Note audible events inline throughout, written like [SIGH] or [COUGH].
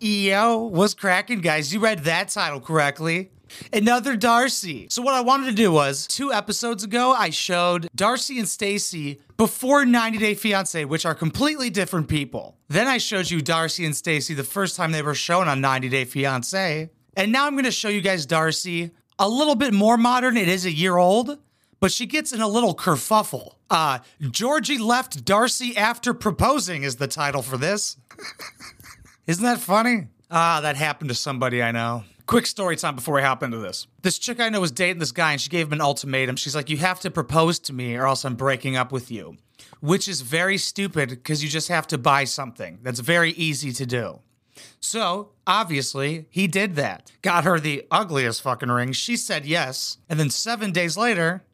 Yo, what's cracking, guys? You read that title correctly. Another Darcey. So what I wanted to do was two episodes ago, I showed Darcey and Stacey before 90 Day Fiance, which are completely different people. Then I showed you Darcey and Stacey the first time they were shown on 90 Day Fiance. And now I'm going to show you guys Darcey a little bit more modern. It is a year old, but she gets in a little kerfuffle. Uh, Georgi left Darcey after proposing is the title for this. [LAUGHS] Isn't that funny? Ah, that happened to somebody I know. Quick story time before we hop into this. This chick I know was dating this guy and she gave him an ultimatum. She's like, You have to propose to me or else I'm breaking up with you. Which is very stupid because you just have to buy something. That's very easy to do. So, obviously, he did that. Got her the ugliest fucking ring. She said yes. And then seven days later,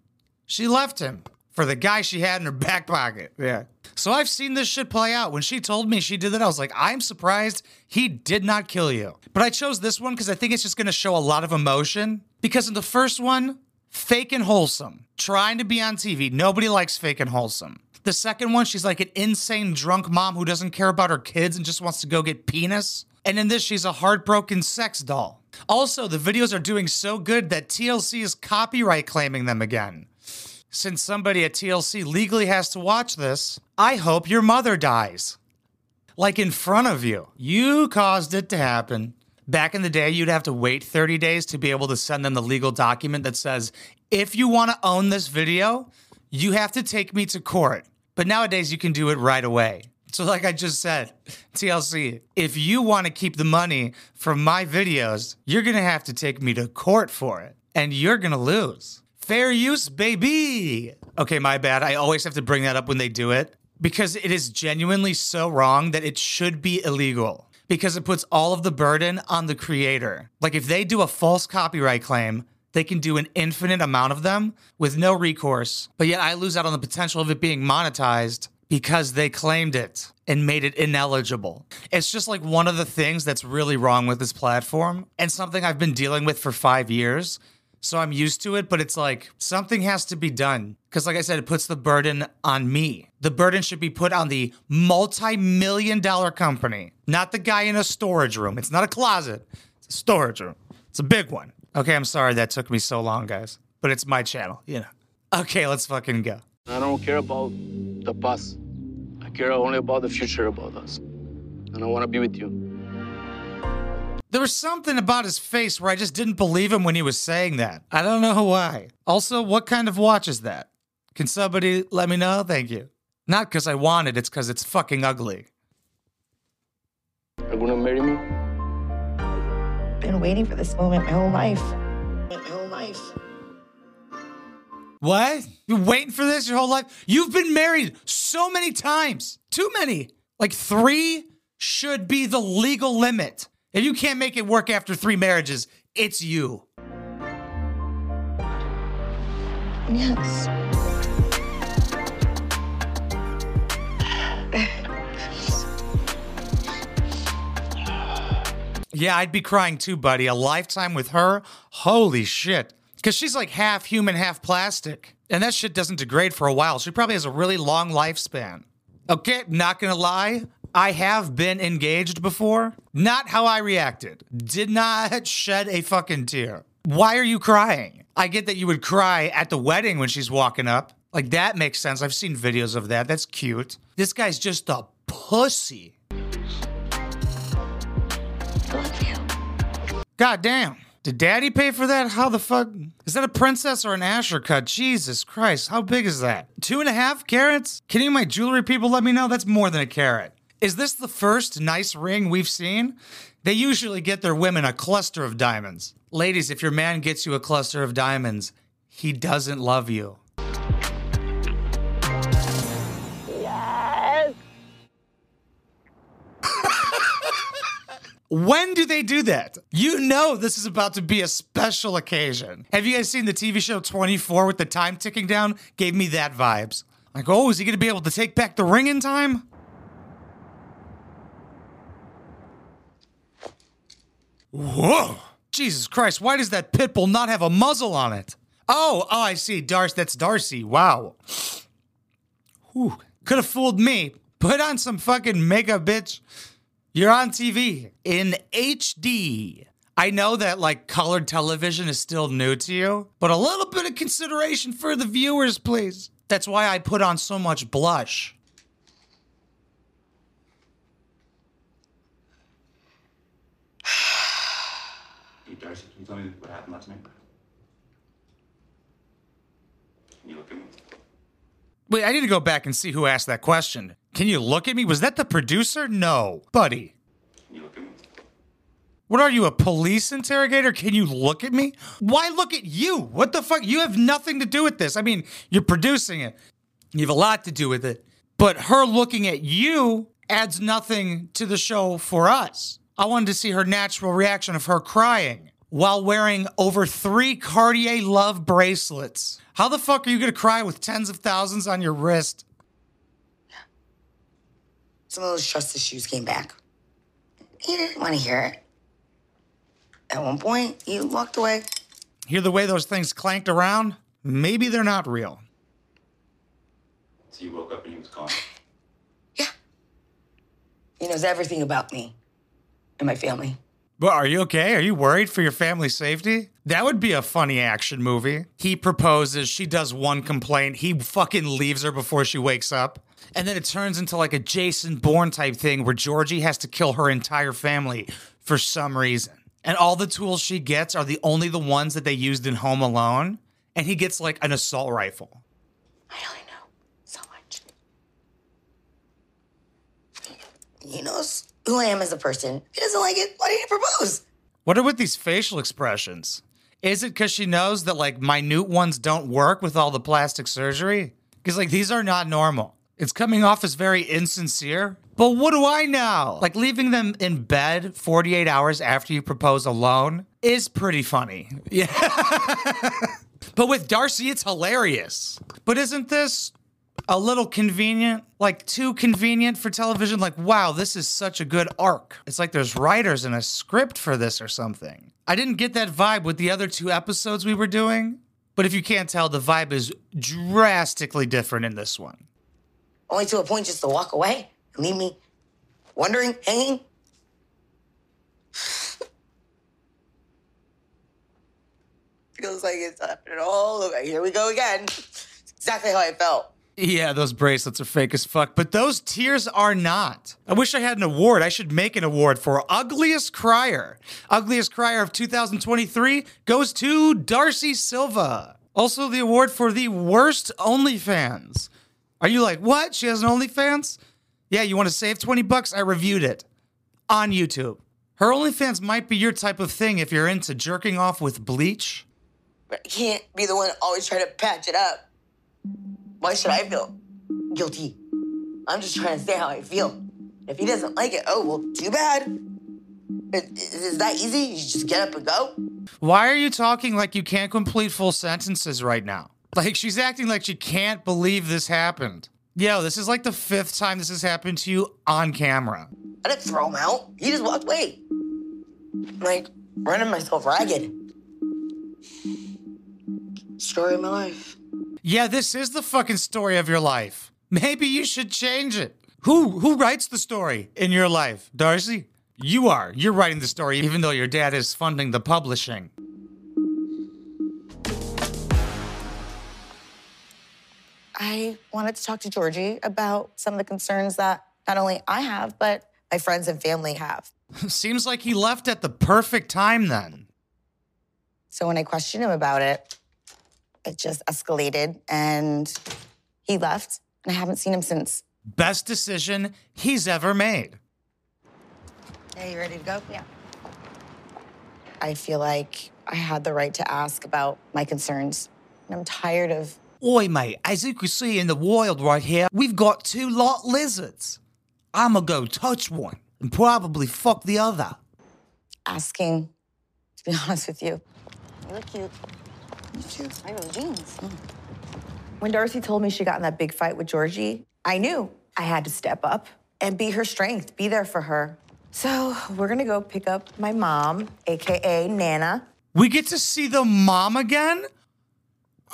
she left him for the guy she had in her back pocket. Yeah. So I've seen this shit play out. When she told me she did that, I was like, I'm surprised he did not kill you. But I chose this one because I think it's just going to show a lot of emotion. Because in the first one, fake and wholesome, trying to be on TV. Nobody likes fake and wholesome. The second one, she's like an insane drunk mom who doesn't care about her kids and just wants to go get penis. And in this, she's a heartbroken sex doll. Also, the videos are doing so good that TLC is copyright claiming them again. Since somebody at TLC legally has to watch this, I hope your mother dies. Like in front of you. You caused it to happen. Back in the day, you'd have to wait 30 days to be able to send them the legal document that says, if you want to own this video, you have to take me to court. But nowadays, you can do it right away. So, like I just said, TLC, if you want to keep the money from my videos, you're going to have to take me to court for it. And you're going to lose. Fair use, baby. Okay, my bad. I always have to bring that up when they do it because it is genuinely so wrong that it should be illegal because it puts all of the burden on the creator. Like, if they do a false copyright claim, they can do an infinite amount of them with no recourse, but yet I lose out on the potential of it being monetized because they claimed it and made it ineligible. It's just like one of the things that's really wrong with this platform and something I've been dealing with for five years. So I'm used to it, but it's like something has to be done. Because, like I said, it puts the burden on me. The burden should be put on the multi million dollar company, not the guy in a storage room. It's not a closet, it's a storage room. It's a big one. Okay, I'm sorry that took me so long, guys, but it's my channel, you know. Okay, let's fucking go. I don't care about the past. I care only about the future about us. And I want to be with you. There was something about his face where I just didn't believe him when he was saying that. I don't know why. Also, what kind of watch is that? Can somebody let me know? Thank you. Not because I want it, it's because it's fucking ugly. Are you gonna marry me? Been waiting for this moment my whole life. My whole life. What? You waiting for this your whole life? You've been married so many times. Too many. Like three should be the legal limit. If you can't make it work after three marriages, it's you. Yes. Yeah, I'd be crying too, buddy. A lifetime with her? Holy shit. Because she's like half human, half plastic. And that shit doesn't degrade for a while. She probably has a really long lifespan. Okay, not gonna lie. I have been engaged before. Not how I reacted. Did not [LAUGHS] shed a fucking tear. Why are you crying? I get that you would cry at the wedding when she's walking up. Like, that makes sense. I've seen videos of that. That's cute. This guy's just a pussy. God damn. Did daddy pay for that? How the fuck? Is that a princess or an Asscher cut? Jesus Christ. How big is that? Two and a half carats? Of my jewelry people let me know? That's more than a carat. Is this the first nice ring we've seen? They usually get their women a cluster of diamonds. Ladies, if your man gets you a cluster of diamonds, he doesn't love you. Yes. [LAUGHS] When do they do that? You know this is about to be a special occasion. Have you guys seen the TV show 24 with the time ticking down? Gave me that vibes. Like, oh, is he gonna be able to take back the ring in time? Whoa! Jesus Christ, why does that pit bull not have a muzzle on it? Oh, oh, I see. Darcey, that's Darcey. Wow. Whew. Could have fooled me. Put on some fucking makeup, bitch. You're on TV in HD. I know that like colored television is still new to you, but a little bit of consideration for the viewers, please. That's why I put on so much blush. Hey, Me what happened last night? Can you look at me? Wait, I need to go back and see who asked that question. Can you look at me? Was that the producer? No. Buddy. Can you look at me? What are you, a police interrogator? Can you look at me? Why look at you? What the fuck? You have nothing to do with this. I mean, you're producing it, you have a lot to do with it. But her looking at you adds nothing to the show for us. I wanted to see her natural reaction of her crying while wearing over three Cartier Love bracelets. How the fuck are you gonna cry with tens of thousands on your wrist? Some of those trust issues came back. He didn't want to hear it. At one point, he walked away. Hear the way those things clanked around? Maybe they're not real. So you woke up and he was gone. [LAUGHS] Yeah. He knows everything about me and my family. But are you okay? Are you worried for your family's safety? That would be a funny action movie. He proposes, she does one complaint, he fucking leaves her before she wakes up. And then it turns into like a Jason Bourne type thing where Georgi has to kill her entire family for some reason. And all the tools she gets are the only the ones that they used in Home Alone. And he gets like an assault rifle. I only know so much. He knows who I am as a person. If he doesn't like it, why did he propose? What are with these facial expressions? Is it because she knows that like minute ones don't work with all the plastic surgery? Because like these are not normal. It's coming off as very insincere. But what do I know? Like leaving them in bed 48 hours after you propose alone is pretty funny. [LAUGHS] Yeah. but with Darcey, it's hilarious. But isn't this a little convenient, like too convenient for television. Like, wow, this is such a good arc. It's like there's writers and a script for this or something. I didn't get that vibe with the other two episodes we were doing, but if you can't tell, the vibe is drastically different in this one. Only to a point just to walk away and leave me wondering, hanging. [SIGHS] Feels like it's happening all over. Here we go again. It's exactly how I felt. Yeah, those bracelets are fake as fuck, but those tears are not. I wish I had an award. I should make an award for Ugliest Crier. Ugliest Crier of 2023 goes to Darcey Silva. Also, the award for the worst OnlyFans. Are you like, what? She has an OnlyFans? Yeah, you want to save 20 bucks? I reviewed it on YouTube. Her OnlyFans might be your type of thing if you're into jerking off with bleach. But I can't be the one always trying to patch it up. Why should I feel guilty? I'm just trying to say how I feel. If he doesn't like it, oh, well, too bad. Is, is that easy? You just get up and go? Why are you talking like you can't complete full sentences right now? Like she's acting like she can't believe this happened. Yo, this is like the fifth time this has happened to you on camera. I didn't throw him out. He just walked away. Like, running myself ragged. Story of my life. Yeah, this is the fucking story of your life. Maybe you should change it. Who who writes the story in your life? Darcey? You are. You're writing the story even though your dad is funding the publishing. I wanted to talk to Georgi about some of the concerns that not only I have, but my friends and family have. [LAUGHS] Seems like he left at the perfect time then. So when I questioned him about it, it just escalated and he left, and I haven't seen him since. Best decision he's ever made. Hey, you ready to go? Yeah. I feel like I had the right to ask about my concerns. And I'm tired of Oi, mate, as you can see in the wild right here, we've got two lot lizards. I'ma go touch one and probably fuck the other. asking, to be [LAUGHS] honest with you. You look cute. You too. I know jeans. Mm. When Darcey told me she got in that big fight with Georgi, I knew I had to step up and be her strength, be there for her. So we're gonna go pick up my mom, AKA Nana. We get to see the mom again?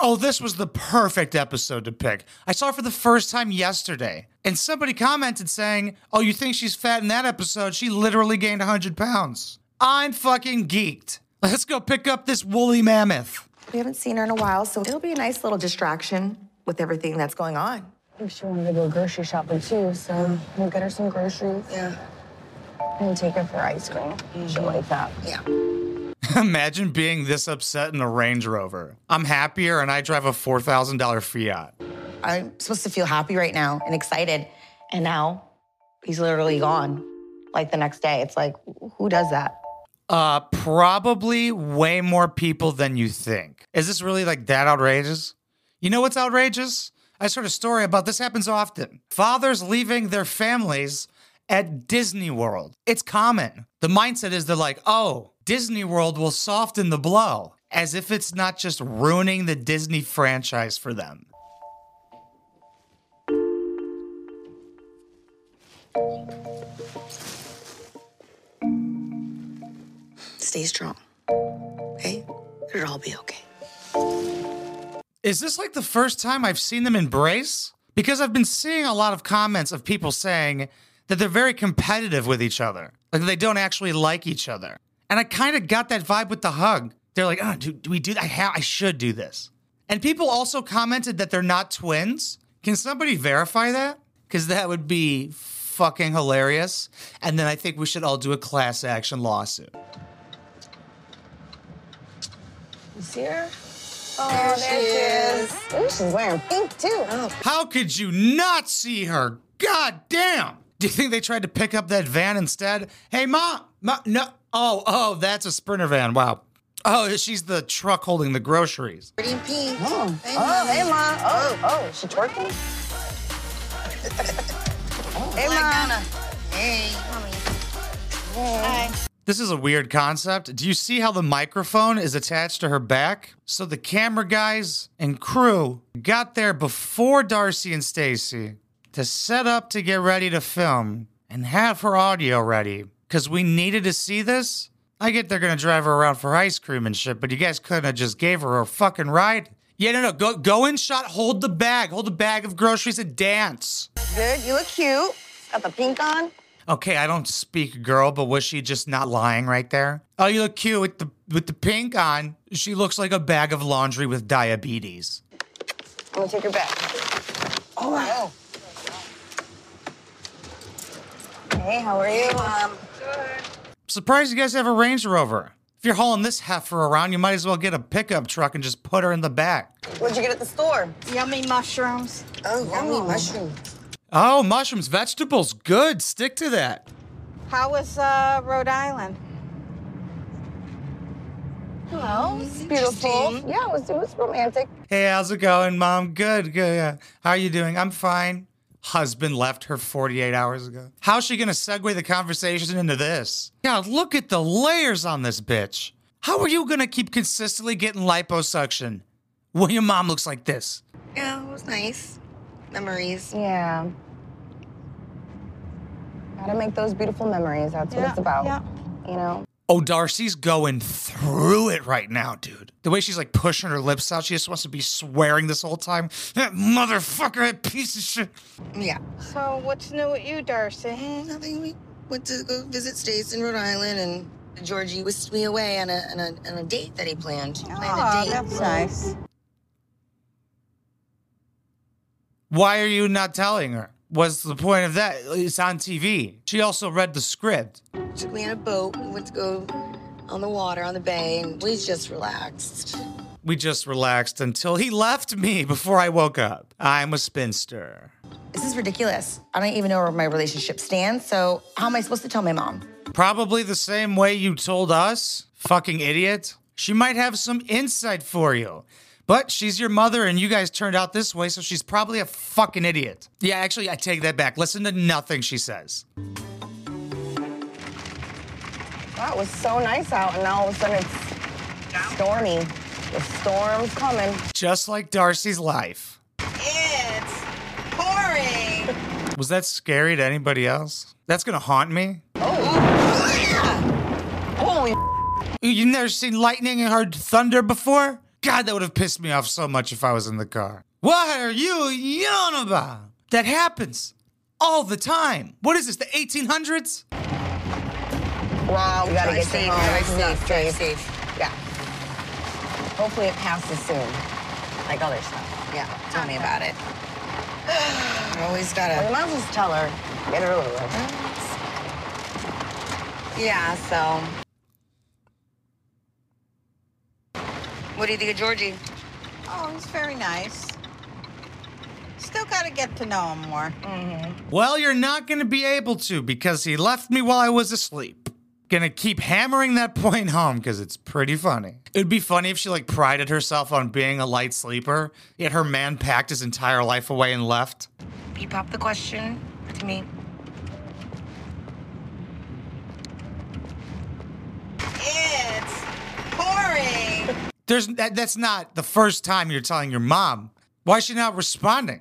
Oh, this was the perfect episode to pick. I saw her for the first time yesterday, and somebody commented saying, Oh, you think she's fat in that episode? She literally gained 100 pounds. I'm fucking geeked. Let's go pick up this woolly mammoth. We haven't seen her in a while, so it'll be a nice little distraction with everything that's going on. I think she wanted to go grocery shopping too, so we'll get her some groceries Yeah. and take her for ice cream. She'll mm-hmm. like that. Yeah. [LAUGHS] Imagine being this upset in a Range Rover. I'm happier and I drive a $4,000 Fiat. I'm supposed to feel happy right now and excited. And now he's literally gone. Like the next day. It's like, who does that? Uh, probably way more people than you think. Is this really like that outrageous? You know what's outrageous? I just heard a story about this happens often. Fathers leaving their families at Disney World. It's common. The mindset is they're like, oh, Disney World will soften the blow, as if it's not just ruining the Disney franchise for them. Stay strong. Okay? It'll all be okay. Is this like the first time I've seen them embrace? Because I've been seeing a lot of comments of people saying that they're very competitive with each other, like they don't actually like each other. And I kind of got that vibe with the hug. They're like, oh, do, do we do that? I, ha- I should do this. And people also commented that they're not twins. Can somebody verify that? Because that would be fucking hilarious. And then I think we should all do a class action lawsuit. You see her? Oh, there, she is. Ooh, she's wearing pink too. How could you not see her? God damn! Do you think they tried to pick up that van instead? Hey, mom, Ma, no. Oh, oh, that's a sprinter van. Wow. Oh, she's the truck holding the groceries. Pretty in pink. Oh, oh, hey, Ma. Oh, oh, is she twerking? [LAUGHS] hey, Ma. Hey, mommy. This is a weird concept. Do you see how the microphone is attached to her back? So the camera guys and crew got there before Darcey and Stacey to set up to get ready to film and have her audio ready because we needed to see this. I get they're gonna drive her around for ice cream and shit, but you guys couldn't have just gave her a fucking ride. Yeah, no, no, go go in shot, hold the bag, hold the bag of groceries and dance. Good, you look cute. Got the pink on. Okay, I don't speak girl, but was she just not lying right there? Oh, you look cute with the with the pink on. She looks like a bag of laundry with diabetes. I'm gonna take her back. Oh, wow. Hey, how are you? Um, Surprised you guys have a Range Rover. If you're hauling this heifer around, you might as well get a pickup truck and just put her in the back. what'd you get at the store? Yummy mushrooms. Oh, yummy mushroom. Oh, mushrooms, vegetables, good. Stick to that. How was uh, Rhode Island? Well, it's beautiful. Yeah, it was, it was romantic. Hey, how's it going, Mom? Good, good. yeah. How are you doing? I'm fine. Husband left her 48 hours ago. How's she gonna segue the conversation into this? God, look at the layers on this bitch. How are you gonna keep consistently getting liposuction when your mom looks like this? Yeah, it was nice. Memories. Yeah. Gotta make those beautiful memories. That's what it's about. yeah. You know? Oh, Darcey's going through it right now, dude. The way she's like pushing her lips out, she just wants to be swearing this whole time. That motherfucker, that piece of shit. Yeah. So, what's new with you, Darcey? Nothing. We went to go visit Stace in Rhode Island, and Georgi whisked me away on a, on a, on a date that he planned. He planned Oh, a date. that's nice. Why are you not telling her? What's the point of that? It's on TV. She also read the script. Took me on a boat. We went to go on the water, on the bay, and we just relaxed. We just relaxed until he left me before I woke up. I'm a spinster. This is ridiculous. I don't even know where my relationship stands, so how am I supposed to tell my mom? Probably the same way you told us, fucking idiot. She might have some insight for you. But she's your mother and you guys turned out this way, so she's probably a fucking idiot. Yeah, actually, I take that back. Listen to nothing she says. Wow, it was so nice out, and now all of a sudden it's stormy. The storm's coming. Just like Darcy's life. It's pouring. [LAUGHS] Was that scary to anybody else? That's gonna haunt me. Oh, holy You never seen lightning and heard thunder before? God, that would have pissed me off so much if I was in the car. What are you yelling about? That happens all the time. What is this, the 1800s? Wow, we gotta Drive get safe, you home. drive This is safe, drive safe. Yeah. Hopefully it passes soon, like other stuff. Yeah, tell me about it. [SIGHS] Always Well, gotta. you might as well just tell her. Get her over with. Yeah, so. What do you think of Georgi? Oh, he's very nice. Still got to get to know him more. Mm-hmm. Well, you're not going to be able to because he left me while I was asleep. Gonna keep hammering that point home because it's pretty funny. It'd be funny if she like prided herself on being a light sleeper, yet her man packed his entire life away and left. You pop the question to me. It's pouring. There's that, that's not the first time you're telling your mom. Why is she not responding?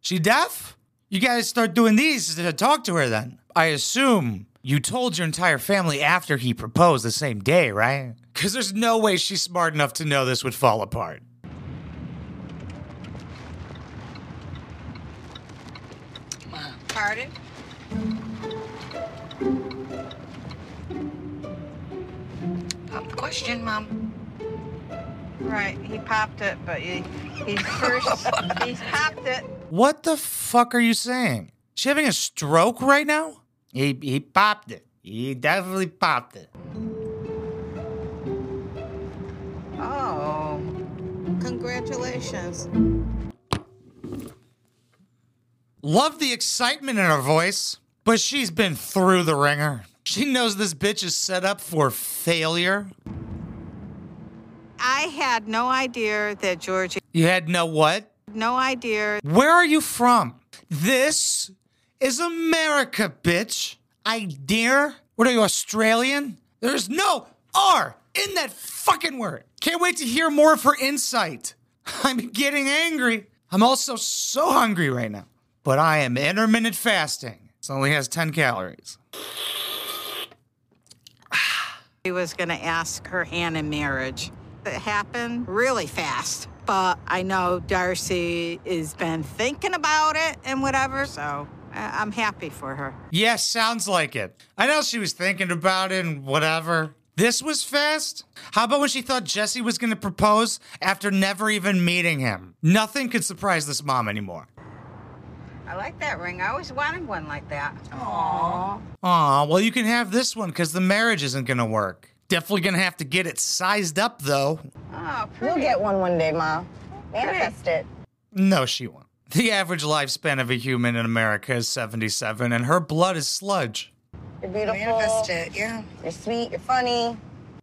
She deaf? You gotta start doing these to talk to her then. I assume you told your entire family after he proposed the same day, right? Because there's no way she's smart enough to know this would fall apart. Pardon? Pop the question, Mom. Right, he popped it, but he, he first, he popped it. What the fuck are you saying? She having a stroke right now? He he popped it. He definitely popped it. Oh, congratulations. Love the excitement in her voice, but she's been through the ringer. She knows this bitch is set up for failure. I had no idea that Georgi, You had no what? no idea. Where are you from? This is America, bitch. I dare. What are you, Australian? There's no R in that fucking word. Can't wait to hear more of her insight. [LAUGHS] I'm getting angry. I'm also so hungry right now. But I am intermittent fasting. It only has 10 calories. [SIGHS] He was going to ask her hand in marriage. It happened really fast, but I know Darcey has been thinking about it and whatever, so I- I'm happy for her. Yes, sounds like it. I know she was thinking about it and whatever. This was fast? How about when she thought Jesse was going to propose after never even meeting him? Nothing could surprise this mom anymore. I like that ring. I always wanted one like that. Aww. Aw, well, you can have this one because the marriage isn't going to work. Definitely going to have to get it sized up, though. Oh, You'll get one one day, Mom. Manifest it. No, she won't. The average lifespan of a human in America is 77, and her blood is sludge. You're beautiful. Manifest it, yeah. You're sweet. You're funny.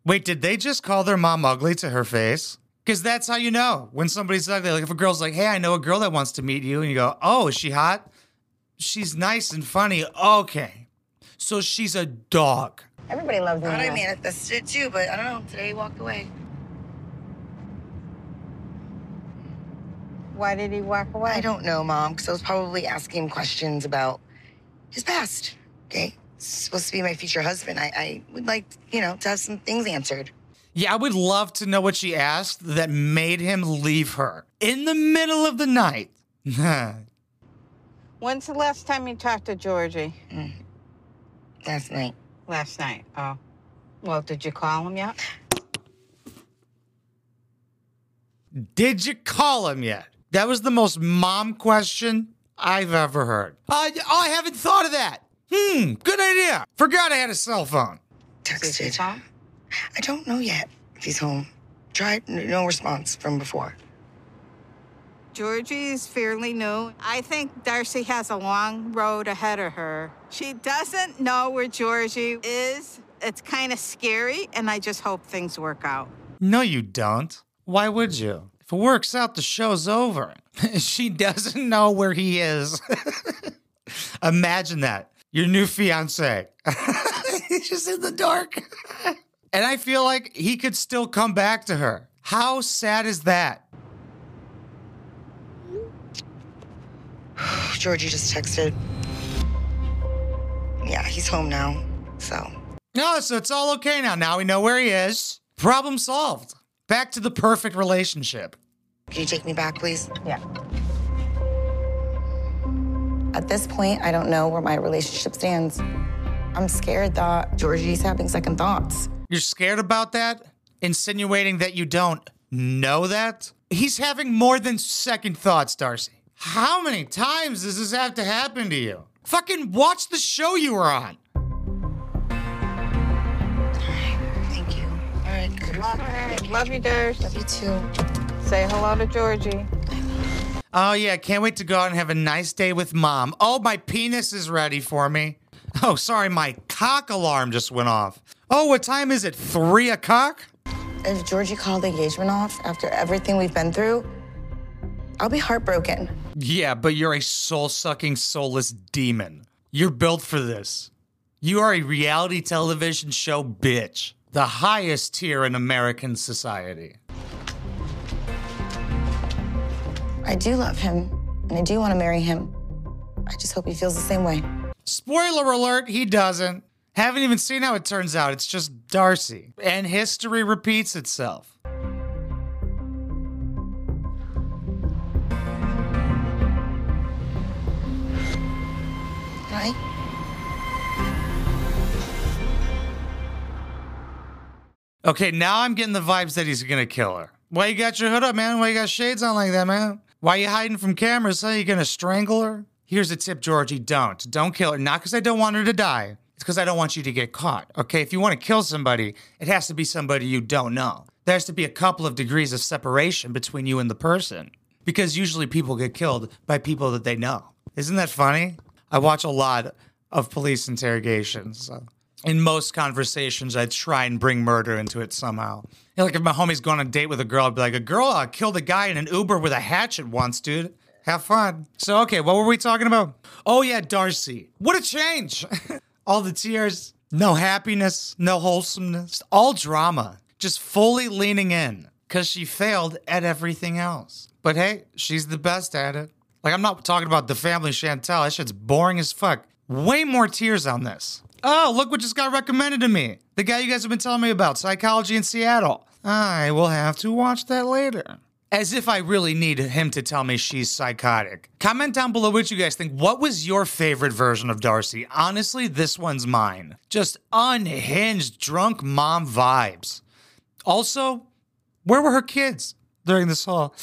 Wait, did they just call their mom ugly to her face? Because that's how you know when somebody's ugly. Like if a girl's like, hey, I know a girl that wants to meet you, and you go, oh, is she hot? She's nice and funny. Okay. So she's a dog. Everybody loves me. Thought I now. manifested it too, but I don't know. Today he walked away. Why did he walk away? I don't know, Mom, because I was probably asking him questions about his past. Okay? It's supposed to be my future husband. I, I would like, you know, to have some things answered. Yeah, I would love to know what she asked that made him leave her in the middle of the night. [LAUGHS] When's the last time you talked to Georgi? Mm. Last night. Last night. Oh. Well, did you call him yet? Did you call him yet? That was the most mom question I've ever heard. I, oh, I haven't thought of that. Hmm, good idea. Forgot I had a cell phone. Texted. call? I don't know yet if he's home. Tried, no response from before. Georgi's fairly new. I think Darcey has a long road ahead of her. She doesn't know where Georgi is. It's kind of scary, and I just hope things work out. No, you don't. Why would you? If it works out, the show's over. [LAUGHS] she doesn't know where he is. [LAUGHS] Imagine that. Your new fiance. [LAUGHS] He's just in the dark. and I feel like he could still come back to her. How sad is that? [SIGHS] Georgi just texted. Yeah, he's home now. So, No, so it's all okay now. Now we know where he is. Problem solved. Back to the perfect relationship. Can you take me back, please? Yeah. At this point, I don't know where my relationship stands. I'm scared that Georgi's having second thoughts. You're scared about that? Insinuating that you don't know that? He's having more than second thoughts, Darcey. How many times does this have to happen to you? Fucking watch the show you were on. Thank you. All right, good luck. Love you, Durs. Love you too. Say hello to Georgi. Oh, yeah, can't wait to go out and have a nice day with mom. Oh, my penis is ready for me. Oh, sorry, my cock alarm just went off. Oh, what time is it? Three o'clock? If Georgi called the engagement off after everything we've been through, I'll be heartbroken. Yeah, but you're a soul sucking, soulless demon. You're built for this. You are a reality television show bitch, the highest tier in American society. I do love him, and I do want to marry him. I just hope he feels the same way. Spoiler alert, he doesn't. Haven't even seen how it turns out. It's just Darcey. And history repeats itself. Okay, now I'm getting the vibes that he's gonna kill her. Why you got your hood up, man? Why you got shades on like that, man? Why you hiding from cameras? Are you gonna strangle her? Here's a tip, Georgi. Don't. Don't kill her. Not because I don't want her to die. It's because I don't want you to get caught. Okay? If you want to kill somebody, it has to be somebody you don't know. There has to be a couple of degrees of separation between you and the person. Because usually people get killed by people that they know. Isn't that funny? I watch a lot of police interrogations. So in most conversations, I try and bring murder into it somehow. You know, like if my homie's going on a date with a girl, I'd be like, a girl uh, killed a guy in an Uber with a hatchet once, dude. Have fun. So, okay, what were we talking about? Oh, yeah, Darcey. What a change. [LAUGHS] all the tears, no happiness, no wholesomeness, all drama. Just fully leaning in because she failed at everything else. But hey, she's the best at it. Like, I'm not talking about the family Chantel. That shit's boring as fuck. Way more tears on this. Oh, look what just got recommended to me. The guy you guys have been telling me about, Psychology in Seattle. I will have to watch that later. As if I really need him to tell me she's psychotic. Comment down below what you guys think. What was your favorite version of Darcey? Honestly, this one's mine. Just unhinged, drunk mom vibes. Also, where were her kids during this whole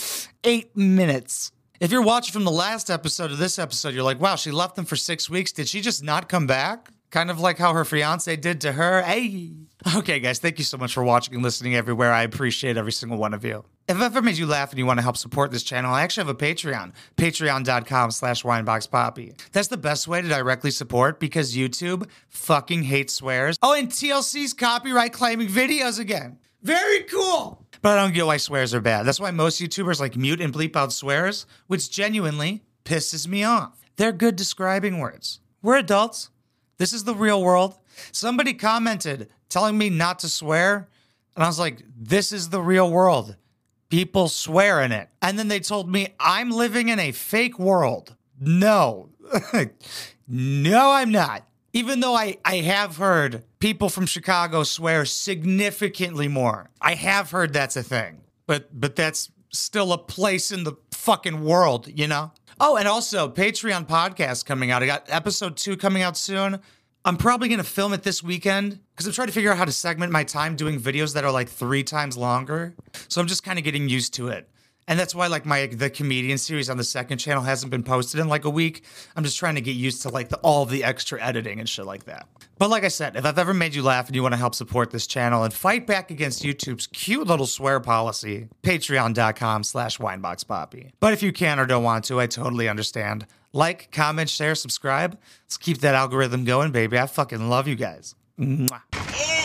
eight minutes? If you're watching from the last episode to this episode, you're like, wow, she left them for six weeks. Did she just not come back? Kind of like how her fiance did to her. Hey. Okay, guys, thank you so much for watching and listening everywhere. I appreciate every single one of you. If I've ever made you laugh and you want to help support this channel, I actually have a Patreon, patreon.com slash wineboxpapi. That's the best way to directly support because YouTube fucking hates swears. Oh, and TLC's copyright claiming videos again. Very cool. But I don't get why swears are bad. That's why most YouTubers like mute and bleep out swears, which genuinely pisses me off. They're good describing words. We're adults. This is the real world. Somebody commented telling me not to swear, and I was like, this is the real world. People swear in it. And then they told me I'm living in a fake world. No. [LAUGHS] no, I'm not. Even though I, I have heard people from Chicago swear significantly more. I have heard that's a thing. But but that's still a place in the fucking world, you know? Oh, and also Patreon podcast coming out. I got episode two coming out soon. I'm probably gonna film it this weekend because I'm trying to figure out how to segment my time doing videos that are like three times longer. So I'm just kind of getting used to it. And that's why like my the comedian series on the second channel hasn't been posted in like a week. I'm just trying to get used to like the, all the extra editing and shit like that. But like I said, if I've ever made you laugh and you want to help support this channel and fight back against YouTube's cute little swear policy, patreon.com slash wineboxpapi. But if you can or don't want to, I totally understand. Like, comment, share, subscribe. Let's keep that algorithm going, baby. I fucking love you guys. Mwah.